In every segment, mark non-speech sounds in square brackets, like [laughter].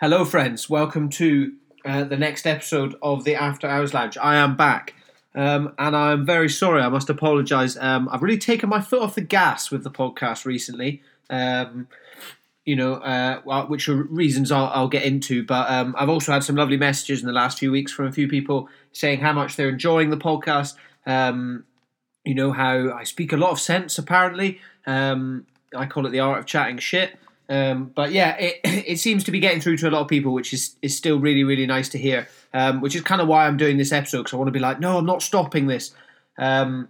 Hello, friends. Welcome to uh, the next episode of the After Hours Lounge. I am back, um, and I'm very sorry. I must apologise. Um, I've really taken my foot off the gas with the podcast recently. Um, you know, uh, which are reasons I'll, I'll get into. But um, I've also had some lovely messages in the last few weeks from a few people saying how much they're enjoying the podcast. Um, you know how I speak a lot of sense. Apparently, um, I call it the art of chatting shit. Um, but yeah, it, [clears throat] it seems to be getting through to a lot of people, which is, is still really, really nice to hear. Um, which is kind of why I'm doing this episode because I want to be like, no, I'm not stopping this. Um,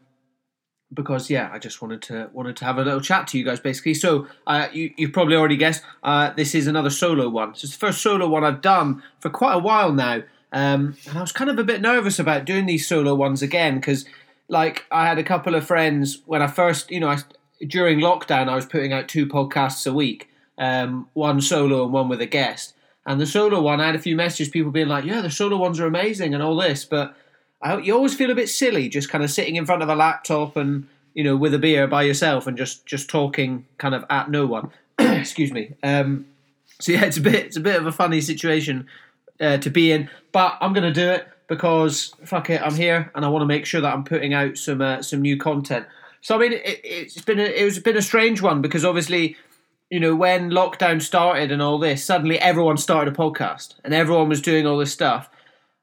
because yeah, I just wanted to wanted to have a little chat to you guys basically. So uh, you you've probably already guessed uh, this is another solo one. So it's the first solo one I've done for quite a while now, um, and I was kind of a bit nervous about doing these solo ones again because like I had a couple of friends when I first you know I, during lockdown I was putting out two podcasts a week, um, one solo and one with a guest. And the solo one, I had a few messages, people being like, "Yeah, the solo ones are amazing" and all this, but I, you always feel a bit silly just kind of sitting in front of a laptop and you know with a beer by yourself and just just talking kind of at no one. [clears throat] Excuse me. Um, so yeah, it's a bit it's a bit of a funny situation uh, to be in, but I'm gonna do it because fuck it, I'm here and I want to make sure that I'm putting out some uh, some new content. So I mean, it, has been a, it's been a strange one because obviously you know, when lockdown started and all this, suddenly everyone started a podcast and everyone was doing all this stuff.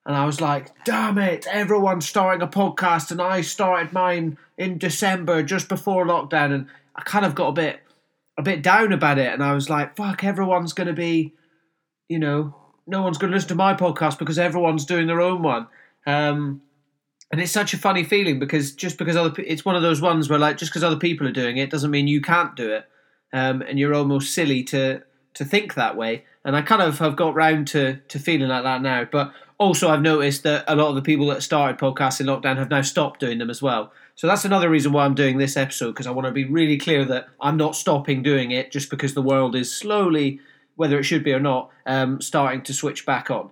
And I was like, damn it, everyone's starting a podcast. And I started mine in December just before lockdown. And I kind of got a bit a bit down about it. And I was like, fuck, everyone's going to be, you know, no one's going to listen to my podcast because everyone's doing their own one. Um, and it's such a funny feeling because just because other, it's one of those ones where like just because other people are doing it doesn't mean you can't do it um, and you're almost silly to to think that way. And I kind of have got round to to feeling like that now. But also, I've noticed that a lot of the people that started podcasts in lockdown have now stopped doing them as well. So that's another reason why I'm doing this episode because I want to be really clear that I'm not stopping doing it just because the world is slowly, whether it should be or not, um, starting to switch back on.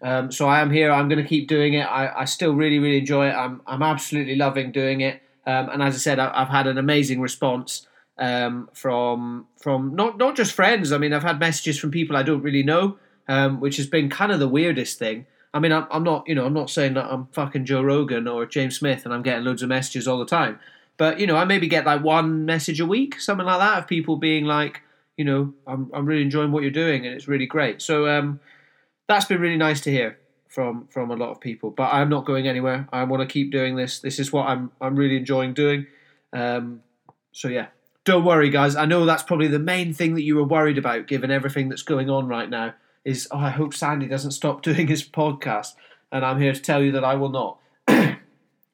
Um, so I am here. I'm going to keep doing it. I, I, still really, really enjoy it. I'm, I'm absolutely loving doing it. Um, and as I said, I, have had an amazing response um, from from not not just friends. I mean, I've had messages from people I don't really know, um, which has been kind of the weirdest thing. I mean, I'm, I'm not you know I'm not saying that I'm fucking Joe Rogan or James Smith and I'm getting loads of messages all the time, but you know I maybe get like one message a week, something like that, of people being like, you know, I'm I'm really enjoying what you're doing and it's really great. So um, that's been really nice to hear from from a lot of people. But I'm not going anywhere. I want to keep doing this. This is what I'm I'm really enjoying doing. Um, so yeah, don't worry, guys. I know that's probably the main thing that you were worried about, given everything that's going on right now. Is oh, I hope Sandy doesn't stop [laughs] doing his podcast, and I'm here to tell you that I will not. [clears throat]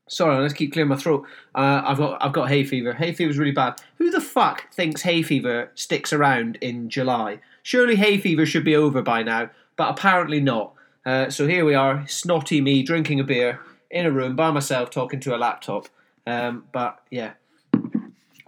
Sorry, let's keep clearing my throat. Uh, I've got I've got hay fever. Hay fever's really bad. Who the fuck thinks hay fever sticks around in July? Surely hay fever should be over by now, but apparently not. Uh, so here we are, snotty me drinking a beer in a room by myself, talking to a laptop. Um, but yeah,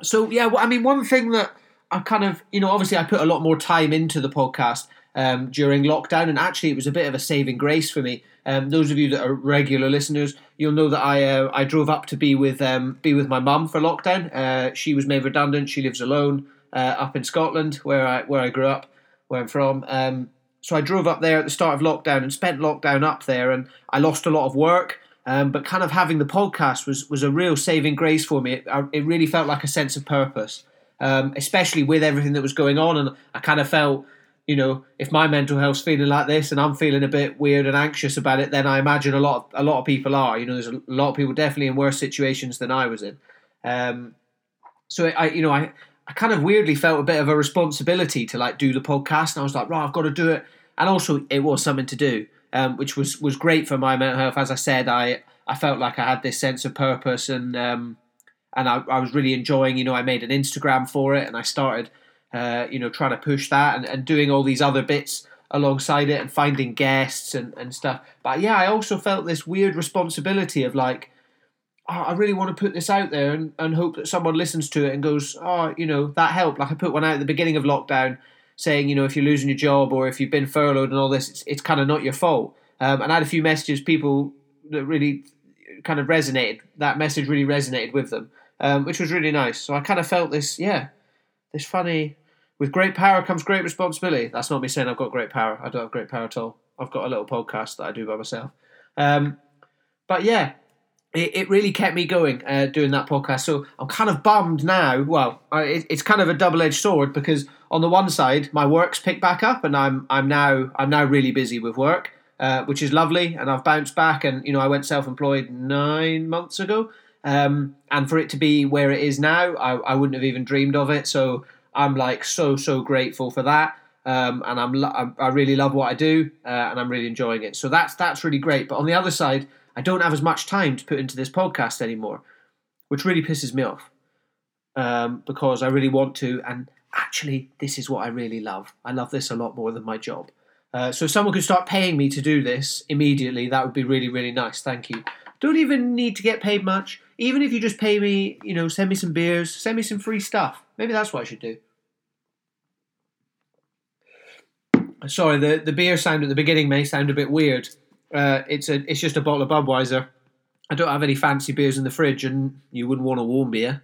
so yeah, well, I mean, one thing that I kind of, you know, obviously I put a lot more time into the podcast um, during lockdown, and actually it was a bit of a saving grace for me. Um, those of you that are regular listeners, you'll know that I uh, I drove up to be with um, be with my mum for lockdown. Uh, she was made redundant. She lives alone uh, up in Scotland, where I where I grew up, where I'm from. Um, so I drove up there at the start of lockdown and spent lockdown up there, and I lost a lot of work. Um, but kind of having the podcast was was a real saving grace for me. It, it really felt like a sense of purpose, um, especially with everything that was going on. And I kind of felt, you know, if my mental health's feeling like this and I'm feeling a bit weird and anxious about it, then I imagine a lot of, a lot of people are. You know, there's a lot of people definitely in worse situations than I was in. Um, so I, you know, I I kind of weirdly felt a bit of a responsibility to like do the podcast, and I was like, right, I've got to do it. And also, it was something to do um, which was was great for my mental health. As I said, I I felt like I had this sense of purpose and um, and I, I, was really enjoying. You know, I made an Instagram for it, and I started uh, you know trying to push that and, and doing all these other bits alongside it and finding guests and, and stuff. But yeah, I also felt this weird responsibility of like, oh, I really want to put this out there and, and hope that someone listens to it and goes, oh, you know, that helped. Like I put one out at the beginning of lockdown saying, you know, if you're losing your job or if you've been furloughed and all this, it's, it's kind of not your fault. Um, and I had a few messages, people that really kind of resonated. That message really resonated with them, um, which was really nice. So I kind of felt this, yeah, this funny, with great power comes great responsibility. That's not me saying I've got great power. I don't have great power at all. I've got a little podcast that I do by myself. Um, but yeah, it, it really kept me going uh, doing that podcast. So I'm kind of bummed now. Well, I, it, it's kind of a double edged sword because on the one side, my work's picked back up, and I'm I'm now I'm now really busy with work, uh, which is lovely, and I've bounced back. And you know, I went self employed nine months ago, um, and for it to be where it is now, I, I wouldn't have even dreamed of it. So I'm like so so grateful for that. Um, and I'm I really love what I do, uh, and I'm really enjoying it. So that's that's really great. But on the other side, I don't have as much time to put into this podcast anymore, which really pisses me off um, because I really want to. And actually, this is what I really love. I love this a lot more than my job. Uh, so if someone could start paying me to do this immediately, that would be really, really nice. Thank you. Don't even need to get paid much. Even if you just pay me, you know, send me some beers, send me some free stuff. Maybe that's what I should do. Sorry, the, the beer sound at the beginning may sound a bit weird. Uh, it's a it's just a bottle of Budweiser. I don't have any fancy beers in the fridge, and you wouldn't want a warm beer.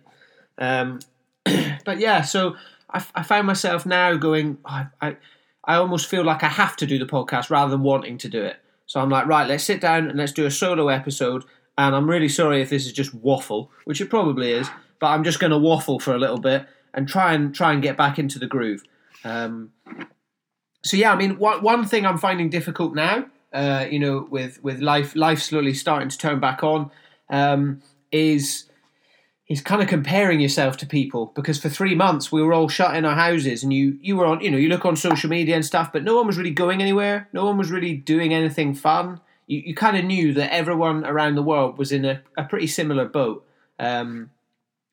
Um, [clears throat] but yeah, so I, I found myself now going. Oh, I I almost feel like I have to do the podcast rather than wanting to do it. So I'm like, right, let's sit down and let's do a solo episode. And I'm really sorry if this is just waffle, which it probably is, but I'm just going to waffle for a little bit and try and try and get back into the groove. Um, so yeah, I mean, one one thing I'm finding difficult now uh, you know, with with life life slowly starting to turn back on, um, is is kind of comparing yourself to people because for three months we were all shut in our houses and you you were on you know you look on social media and stuff, but no one was really going anywhere. No one was really doing anything fun. You you kind of knew that everyone around the world was in a, a pretty similar boat. Um,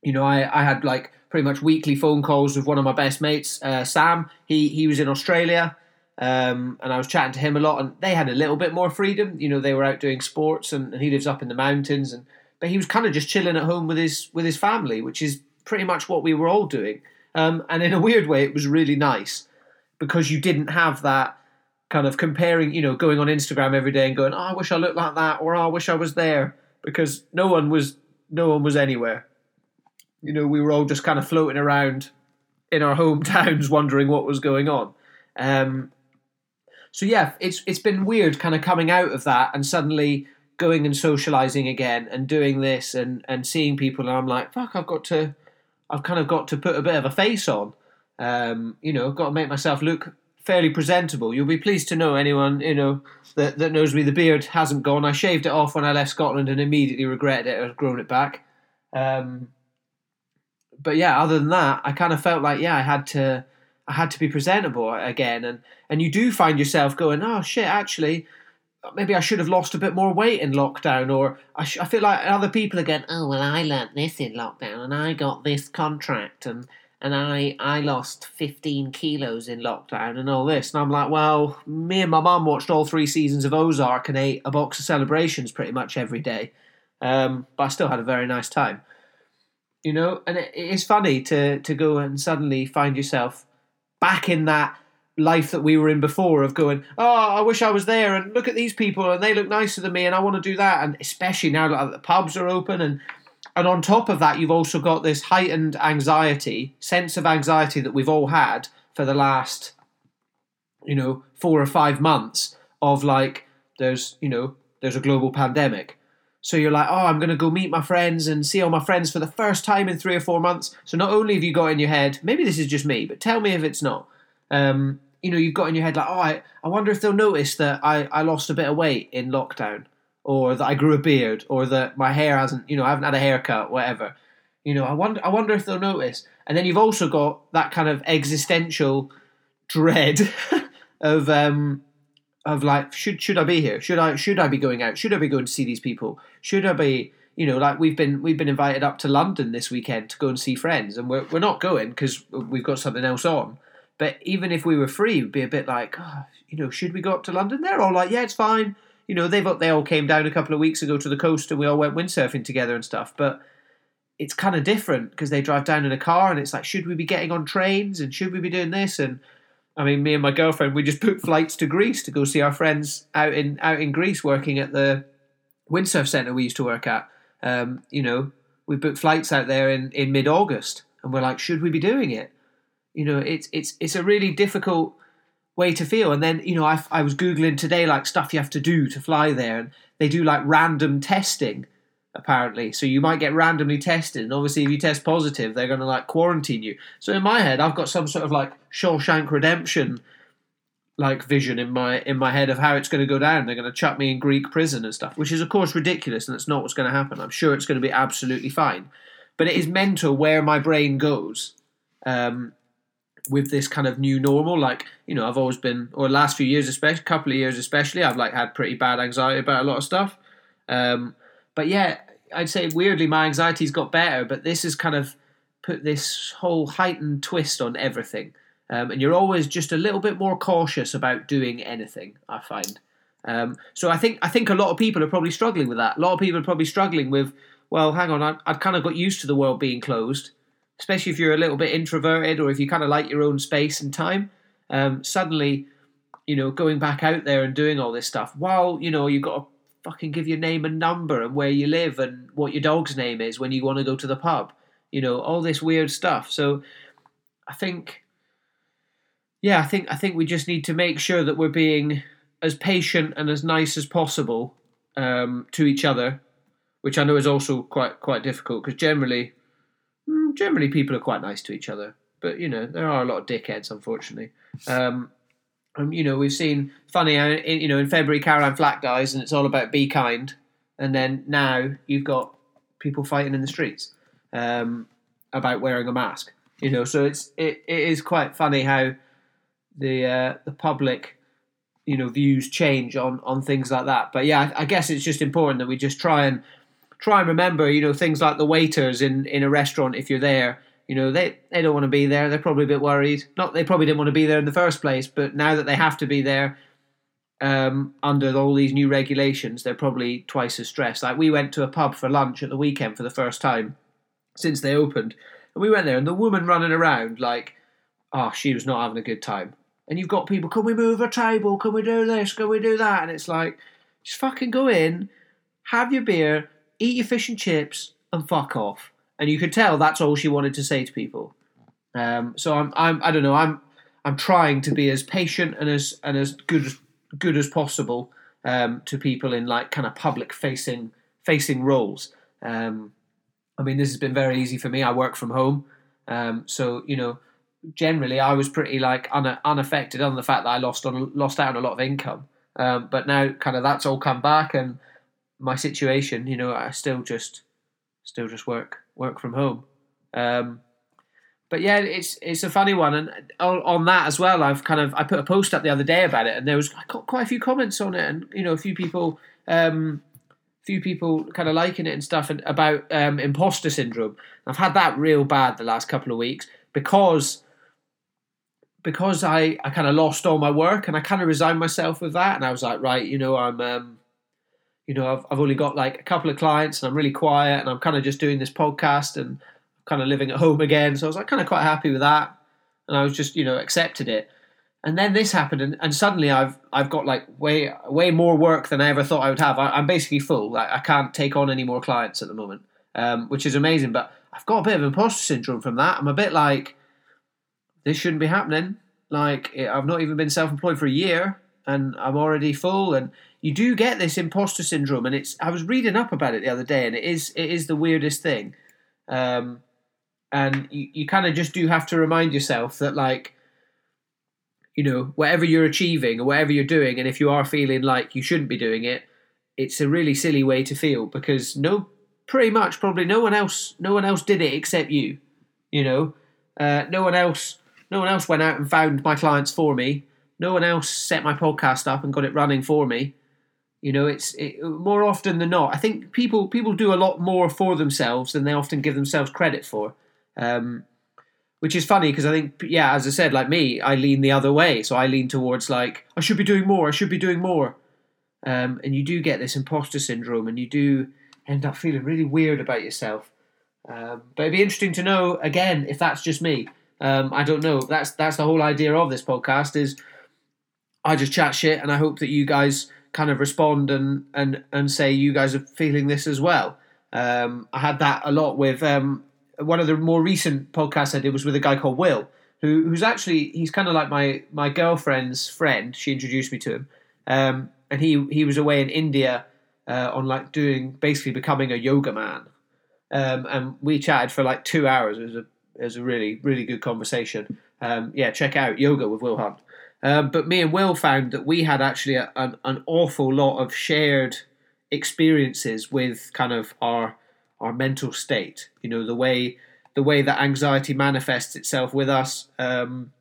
you know, I, I had like pretty much weekly phone calls with one of my best mates, uh, Sam. He he was in Australia. Um, and I was chatting to him a lot, and they had a little bit more freedom. You know, they were out doing sports, and, and he lives up in the mountains, and but he was kind of just chilling at home with his with his family, which is pretty much what we were all doing. Um, and in a weird way, it was really nice because you didn't have that kind of comparing, you know, going on Instagram every day and going, "Oh, I wish I looked like that," or oh, "I wish I was there," because no one was no one was anywhere. You know, we were all just kind of floating around in our [laughs] hometowns, wondering what was going on. Um, so yeah, it's it's been weird kind of coming out of that and suddenly going and socializing again and doing this and and seeing people and I'm like, fuck, I've got to I've kind of got to put a bit of a face on. Um, you know, got to make myself look fairly presentable. You'll be pleased to know anyone, you know, that, that knows me, the beard hasn't gone. I shaved it off when I left Scotland and immediately regretted it. I've grown it back. Um, but yeah, other than that, I kind of felt like, yeah, I had to I had to be presentable again, and and you do find yourself going, oh shit, actually, maybe I should have lost a bit more weight in lockdown, or I, sh- I feel like other people are going, oh well, I learnt this in lockdown, and I got this contract, and and I I lost fifteen kilos in lockdown, and all this, and I'm like, well, me and my mum watched all three seasons of Ozark and ate a box of celebrations pretty much every day, um, but I still had a very nice time. You know, and it, it is funny to to go and suddenly find yourself back in that life that we were in before of going, oh, I wish I was there and look at these people and they look nicer than me and I want to do that. And especially now that the pubs are open and and on top of that, you've also got this heightened anxiety, sense of anxiety that we've all had for the last, you know, four or five months of like, there's, you know, there's a global pandemic. So you're like, oh, I'm going to go meet my friends and see all my friends for the first time in three or four months. So not only have you got in your head, maybe this is just me, but tell me if it's not. Um, you know, you've got in your head like, oh, I, I wonder if they'll notice that I, I lost a bit of weight in lockdown, or that I grew a beard, or that my hair hasn't, you know, I haven't had a haircut, whatever. You know, I wonder, I wonder if they'll notice. And then you've also got that kind of existential dread [laughs] of um, of like should should I be here? Should I should I be going out? Should I be going to see these people? Should I be you know like we've been we've been invited up to London this weekend to go and see friends, and we're we're not going because we've got something else on. But even if we were free, we'd be a bit like, oh, you know, should we go up to London? They're all like, yeah, it's fine. You know, they've they all came down a couple of weeks ago to the coast, and we all went windsurfing together and stuff. But it's kind of different because they drive down in a car, and it's like, should we be getting on trains and should we be doing this and I mean, me and my girlfriend, we just [laughs] booked flights to Greece to go see our friends out in out in Greece, working at the windsurf centre we used to work at. Um, you know, we booked flights out there in, in mid August, and we're like, should we be doing it? You know, it's it's it's a really difficult way to feel. And then you know, I I was googling today like stuff you have to do to fly there, and they do like random testing apparently. So you might get randomly tested, and obviously, if you test positive, they're going to like quarantine you. So in my head, I've got some sort of like Shawshank Redemption like vision in my in my head of how it's going to go down. They're going to chuck me in Greek prison and stuff, which is of course ridiculous, and that's not what's going to happen. I'm sure it's going to be absolutely fine, but it is mental where my brain goes. Um, with this kind of new normal, like you know, I've always been, or last few years, especially a couple of years, especially, I've like had pretty bad anxiety about a lot of stuff. Um, but yeah, I'd say weirdly my anxiety's got better, but this has kind of put this whole heightened twist on everything. Um, and you're always just a little bit more cautious about doing anything. I find. Um, so I think I think a lot of people are probably struggling with that. A lot of people are probably struggling with, well, hang on, I, I've kind of got used to the world being closed, especially if you're a little bit introverted or if you kind of like your own space and time. Um, suddenly, you know, going back out there and doing all this stuff while you know you've got to fucking give your name and number and where you live and what your dog's name is when you want to go to the pub. You know, all this weird stuff. So I think yeah, I think I think we just need to make sure that we're being as patient and as nice as possible um, to each other, which I know is also quite quite difficult because generally, generally people are quite nice to each other, but you know there are a lot of dickheads, unfortunately. Um, and you know we've seen funny, uh, you know in February Caroline Flack dies, and it's all about be kind, and then now you've got people fighting in the streets um, about wearing a mask. You know, so it's it, it is quite funny how the uh, the public you know views change on on things like that. But yeah, I, I, guess it's just important that we just try and try and remember you know things like the waiters in in a restaurant if you're there. You know they they don't want to be there. They're probably a bit worried. Not they probably didn't want to be there in the first place, but now that they have to be there. Um, under all these new regulations, they're probably twice as stressed. Like we went to a pub for lunch at the weekend for the first time since they opened, and we went there, and the woman running around like, oh, she was not having a good time and you've got people, can we move a table? Can we do this? Can we do that? And it's like, just fucking go in, have your beer, eat your fish and chips, and fuck off. And you could tell that's all she wanted to say to people. Um, so I'm, I'm, I don't know, I'm, I'm trying to be as patient and as and as good as good as possible um, to people in like kind of public facing facing roles. Um, I mean, this has been very easy for me. I work from home, um, so you know generally I was pretty like un- unaffected on the fact that I lost on lost out on a lot of income. Um, but now kind of that's all come back and my situation, you know, I still just still just work work from home. Um, but yeah, it's it's a funny one, and on, that as well, I've kind of I put a post up the other day about it, and there was I got quite a few comments on it, and you know, a few people, um, few people kind of liking it and stuff, and about um, imposter syndrome. I've had that real bad the last couple of weeks because because I, I kind of lost all my work and I kind of resigned myself with that. And I was like, right, you know, I'm, um, you know, I've, I've only got like a couple of clients and I'm really quiet and I'm kind of just doing this podcast and kind of living at home again. So I was like kind of quite happy with that. And I was just, you know, accepted it. And then this happened, and, and suddenly I've I've got like way way more work than I ever thought I would have. I, am basically full. Like, I can't take on any more clients at the moment, um, which is amazing. But I've got a bit of imposter syndrome from that. I'm a bit like, this shouldn't be happening. Like I've not even been self-employed for a year, and I'm already full. And you do get this imposter syndrome, and it's. I was reading up about it the other day, and it is it is the weirdest thing. Um, and you, you kind of just do have to remind yourself that like you know whatever you're achieving or whatever you're doing and if you are feeling like you shouldn't be doing it it's a really silly way to feel because no pretty much probably no one else no one else did it except you you know uh, no one else no one else went out and found my clients for me. No one else set my podcast up and got it running for me. You know, it's it, more often than not. I think people people do a lot more for themselves than they often give themselves credit for, um, which is funny because I think, yeah, as I said, like me, I lean the other way. So I lean towards like I should be doing more. I should be doing more. Um, and you do get this imposter syndrome, and you do end up feeling really weird about yourself. Um, but it'd be interesting to know again if that's just me. Um, I don't know. That's that's the whole idea of this podcast. Is I just chat shit, and I hope that you guys kind of respond and and and say you guys are feeling this as well. Um, I had that a lot with um, one of the more recent podcasts I did was with a guy called Will, who who's actually he's kind of like my my girlfriend's friend. She introduced me to him, um, and he he was away in India uh, on like doing basically becoming a yoga man, um, and we chatted for like two hours. It was a it was a really really good conversation. Um, yeah, check out yoga with Will Hunt. Um, but me and Will found that we had actually a, an, an awful lot of shared experiences with kind of our our mental state. You know, the way the way that anxiety manifests itself with us. Um,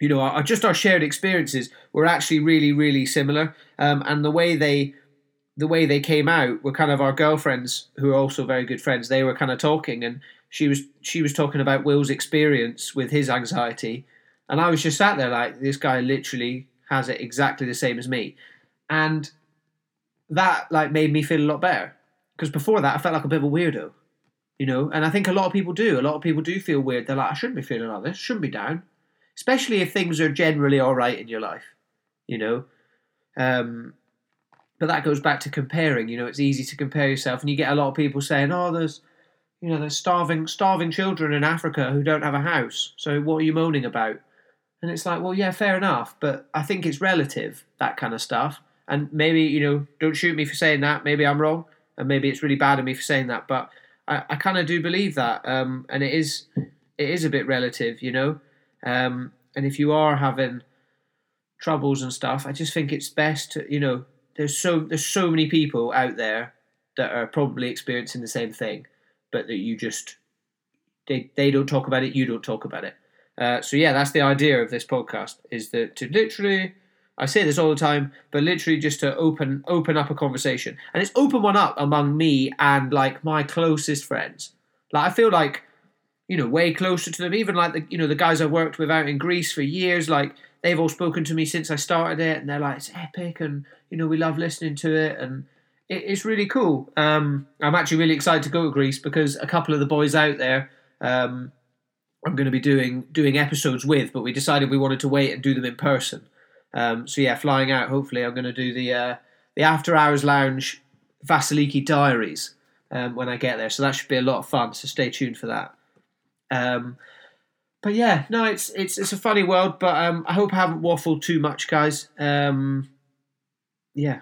you know, our, just our shared experiences were actually really, really similar, um, and the way they the way they came out were kind of our girlfriends who are also very good friends. They were kind of talking, and she was she was talking about Will's experience with his anxiety, and I was just sat there like this guy literally has it exactly the same as me, and that like made me feel a lot better because before that I felt like a bit of a weirdo, you know. And I think a lot of people do. A lot of people do feel weird. They're like, I shouldn't be feeling like this. Shouldn't be down, especially if things are generally all right in your life, you know. Um, but that goes back to comparing. You know, it's easy to compare yourself, and you get a lot of people saying, "Oh, there's." You know, there's starving, starving children in Africa who don't have a house. So what are you moaning about? And it's like, well, yeah, fair enough, but I think it's relative that kind of stuff. And maybe you know, don't shoot me for saying that. Maybe I'm wrong, and maybe it's really bad of me for saying that. But I, I kind of do believe that, um, and it is it is a bit relative, you know. Um, and if you are having troubles and stuff, I just think it's best to you know, there's so there's so many people out there that are probably experiencing the same thing, but that you just they they don't talk about it, you don't talk about it. Uh, so yeah, that's the idea of this podcast: is that to literally I say this all the time, but literally just to open open up a conversation, and it's open one up among me and like my closest friends. Like I feel like, you know, way closer to them. Even like the you know the guys I've worked with out in Greece for years. Like they've all spoken to me since I started it, and they're like, it's epic, and you know we love listening to it, and it, it's really cool. Um, I'm actually really excited to go to Greece because a couple of the boys out there. Um, I'm going to be doing doing episodes with, but we decided we wanted to wait and do them in person. Um, so yeah, flying out. Hopefully, I'm going to do the uh, the after hours lounge Vasiliki Diaries um, when I get there. So that should be a lot of fun. So stay tuned for that. Um, but yeah, no, it's it's it's a funny world. But um, I hope I haven't waffled too much, guys. Um, yeah,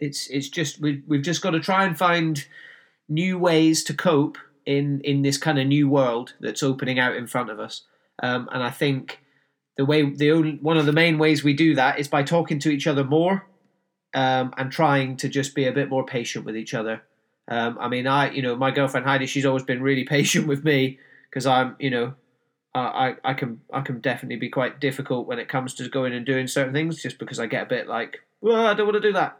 it's it's just we we've just got to try and find new ways to cope in in this kind of new world that's opening out in front of us. Um, and I think the way the only one of the main ways we do that is by talking to each other more um, and trying to just be a bit more patient with each other. Um, I mean, I you know my girlfriend Heidi, she's always been really [laughs] patient with me because I'm you know I I can I can definitely be quite difficult when it comes to going and doing certain things just because I get a bit like well I don't want to do that.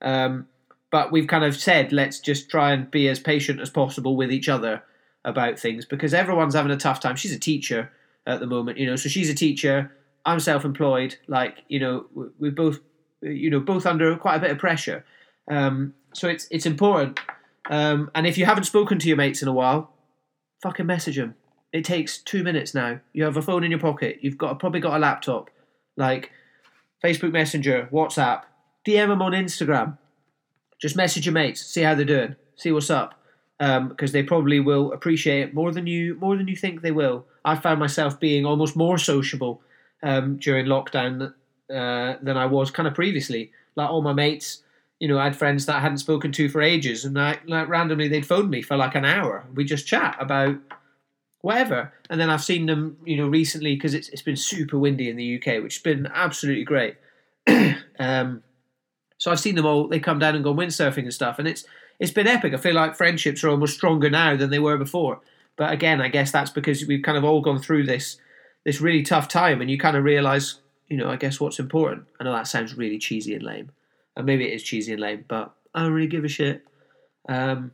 Um, but we've kind of said let's just try and be as patient as possible with each other about things because everyone's having a tough time. She's a teacher at the moment, you know. So she's a teacher. I'm self-employed. Like you know, we're both you know both under quite a bit of pressure. Um, so it's it's important. Um, and if you haven't spoken to your mates in a while, fucking message them. It takes two minutes now. You have a phone in your pocket. You've got probably got a laptop, like Facebook Messenger, WhatsApp. DM them on Instagram. Just message your mates. See how they're doing. See what's up because um, they probably will appreciate it more than you more than you think they will. I found myself being almost more sociable um, during lockdown uh, than I was kind of previously. Like all my mates, you know, I had friends that I hadn't spoken to for ages, and I, like randomly they'd phone me for like an hour. We just chat about whatever, and then I've seen them, you know, recently because it's it's been super windy in the UK, which has been absolutely great. [clears throat] um, so I've seen them all. They come down and go windsurfing and stuff, and it's it's been epic. I feel like friendships are almost stronger now than they were before. But again, I guess that's because we've kind of all gone through this this really tough time, and you kind of realize, you know, I guess what's important. I know that sounds really cheesy and lame, and maybe it is cheesy and lame, but I don't really give a shit. Um,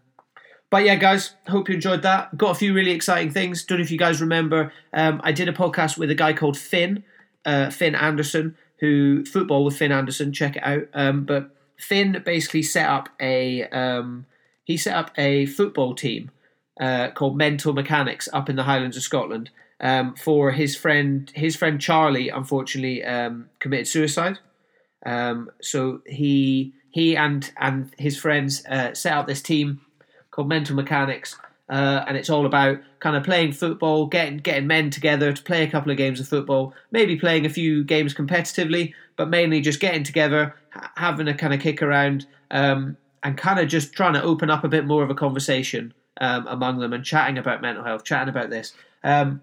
but yeah, guys, hope you enjoyed that. Got a few really exciting things. Don't know if you guys remember, um, I did a podcast with a guy called Finn, uh, Finn Anderson, who football with Finn Anderson. Check it out. Um, but Finn basically set up a um, he set up a football team uh, called Mental Mechanics up in the Highlands of Scotland um, for his friend his friend Charlie. Unfortunately, um, committed suicide. Um, so he he and and his friends uh, set up this team called Mental Mechanics, Uh, and it's all about kind of playing football, getting getting men together to play a couple of games of football, maybe playing a few games competitively, but mainly just getting together, ha- having a kind of kick around, um, and kind of just trying to open up a bit more of a conversation um, among them and chatting about mental health, chatting about this. Um,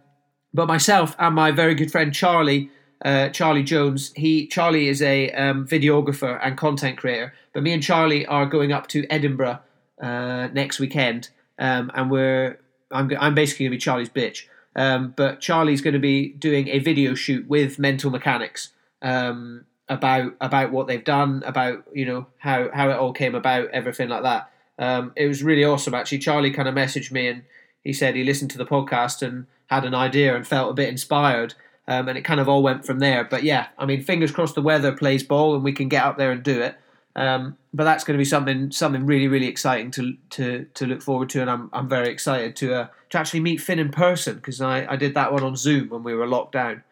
but myself and my very good friend Charlie, uh, Charlie Jones, he Charlie is a um, videographer and content creator. But me and Charlie are going up to Edinburgh uh, next weekend, um, and we're I'm I'm basically gonna be Charlie's bitch. Um, but Charlie's going to be doing a video shoot with Mental Mechanics um, about about what they've done, about you know how how it all came about, everything like that. Um, it was really awesome actually. Charlie kind of messaged me and he said he listened to the podcast and had an idea and felt a bit inspired. Um, and it kind of all went from there. But yeah, I mean, fingers crossed the weather plays ball and we can get up there and do it. Um, but that's going to be something something really really exciting to to to look forward to, and I'm I'm very excited to uh, to actually meet Finn in person because I, I did that one on Zoom when we were locked down.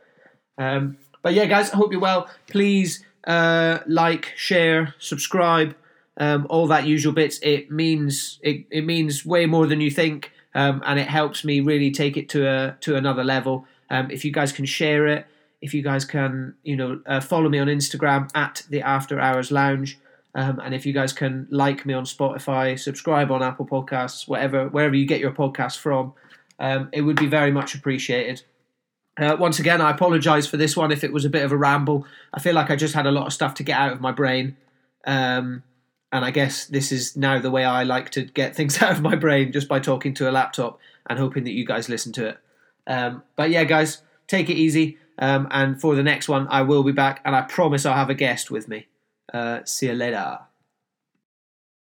Um, but yeah, guys, I hope you're well. Please uh, like, share, subscribe, um, all that usual bits. It means it, it means way more than you think, um, and it helps me really take it to a to another level. Um, if you guys can share it, if you guys can, you know, uh, follow me on Instagram at the After Hours Lounge. Um, and if you guys can like me on Spotify, subscribe on Apple Podcasts, whatever, wherever you get your podcast from, um, it would be very much appreciated. Uh, once again, I apologise for this one if it was a bit of a ramble. I feel like I just had a lot of stuff to get out of my brain. Um, and I guess this is now the way I like to get [laughs] things out of my brain just by talking to a laptop and hoping that you guys listen to it. Um, but yeah, guys, take it easy. Um, and for the next one, I will be back, and I promise I'll have a guest with me. Uh, see you later.